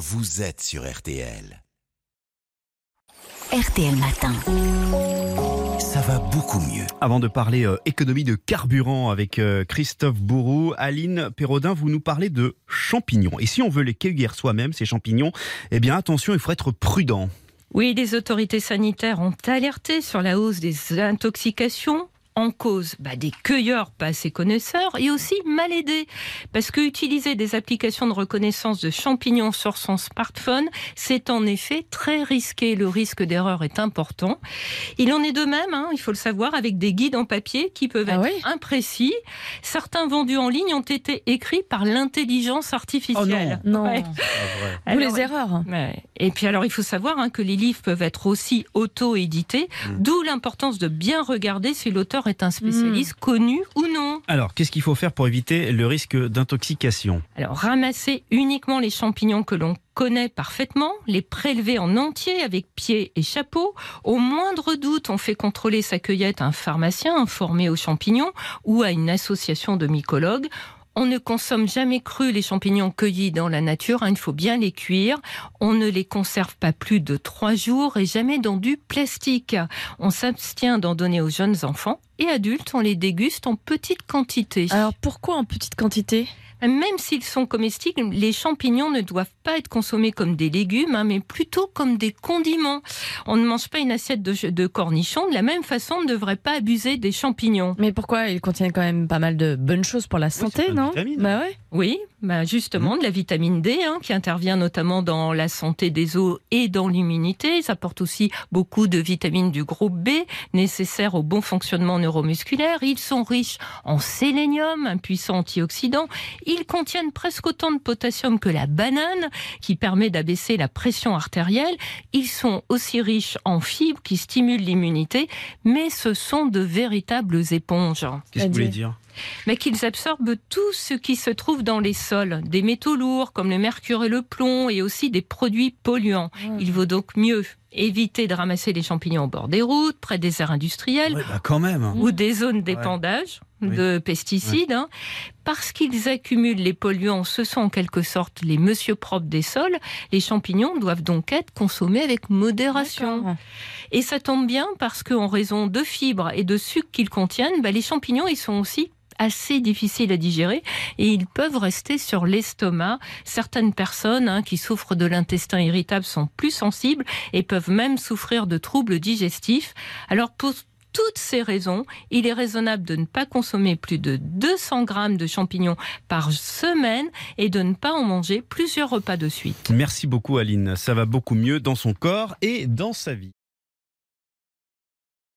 vous êtes sur RTL. RTL Matin. Ça va beaucoup mieux. Avant de parler euh, économie de carburant avec euh, Christophe Bourou, Aline Perrodin, vous nous parlez de champignons. Et si on veut les cueillir soi-même, ces champignons, eh bien attention, il faut être prudent. Oui, les autorités sanitaires ont alerté sur la hausse des intoxications en cause bah, des cueilleurs pas assez connaisseurs et aussi mal aidés. Parce que utiliser des applications de reconnaissance de champignons sur son smartphone, c'est en effet très risqué. Le risque d'erreur est important. Il en est de même, hein, il faut le savoir, avec des guides en papier qui peuvent Ah être oui imprécis. Certains vendus en ligne ont été écrits par l'intelligence artificielle. Non, Ouais. d'où Alors, les erreurs. Ouais. Et puis alors il faut savoir hein, que les livres peuvent être aussi auto-édités, d'où l'importance de bien regarder si l'auteur est un spécialiste connu ou non. Alors, qu'est-ce qu'il faut faire pour éviter le risque d'intoxication Alors ramasser uniquement les champignons que l'on connaît parfaitement, les prélever en entier avec pied et chapeau. Au moindre doute, on fait contrôler sa cueillette à un pharmacien informé aux champignons ou à une association de mycologues. On ne consomme jamais cru les champignons cueillis dans la nature, hein, il faut bien les cuire. On ne les conserve pas plus de trois jours et jamais dans du plastique. On s'abstient d'en donner aux jeunes enfants et adultes, on les déguste en petite quantité. Alors pourquoi en petite quantité Même s'ils sont comestibles, les champignons ne doivent pas être consommés comme des légumes, hein, mais plutôt comme des condiments. On ne mange pas une assiette de, de cornichons. De la même façon, on ne devrait pas abuser des champignons. Mais pourquoi? Ils contiennent quand même pas mal de bonnes choses pour la santé, non? Bah ouais. Oui, bah justement, de la vitamine D, hein, qui intervient notamment dans la santé des os et dans l'immunité. Ça apporte aussi beaucoup de vitamines du groupe B, nécessaires au bon fonctionnement neuromusculaire. Ils sont riches en sélénium, un puissant antioxydant. Ils contiennent presque autant de potassium que la banane, qui permet d'abaisser la pression artérielle. Ils sont aussi riches en fibres qui stimulent l'immunité, mais ce sont de véritables éponges Qu'est-ce que vous voulez dire? Mais qu'ils absorbent tout ce qui se trouve dans les sols, des métaux lourds comme le mercure et le plomb, et aussi des produits polluants. Il vaut donc mieux éviter de ramasser les champignons au bord des routes, près des aires industrielles Ouais, bah quand même. hein. ou des zones d'épandage de pesticides, hein. parce qu'ils accumulent les polluants, ce sont en quelque sorte les monsieur propres des sols. Les champignons doivent donc être consommés avec modération. Et ça tombe bien parce qu'en raison de fibres et de sucre qu'ils contiennent, bah, les champignons, ils sont aussi assez difficiles à digérer et ils peuvent rester sur l'estomac. Certaines personnes hein, qui souffrent de l'intestin irritable sont plus sensibles et peuvent même souffrir de troubles digestifs. Alors pour toutes ces raisons, il est raisonnable de ne pas consommer plus de 200 grammes de champignons par semaine et de ne pas en manger plusieurs repas de suite. Merci beaucoup Aline, ça va beaucoup mieux dans son corps et dans sa vie.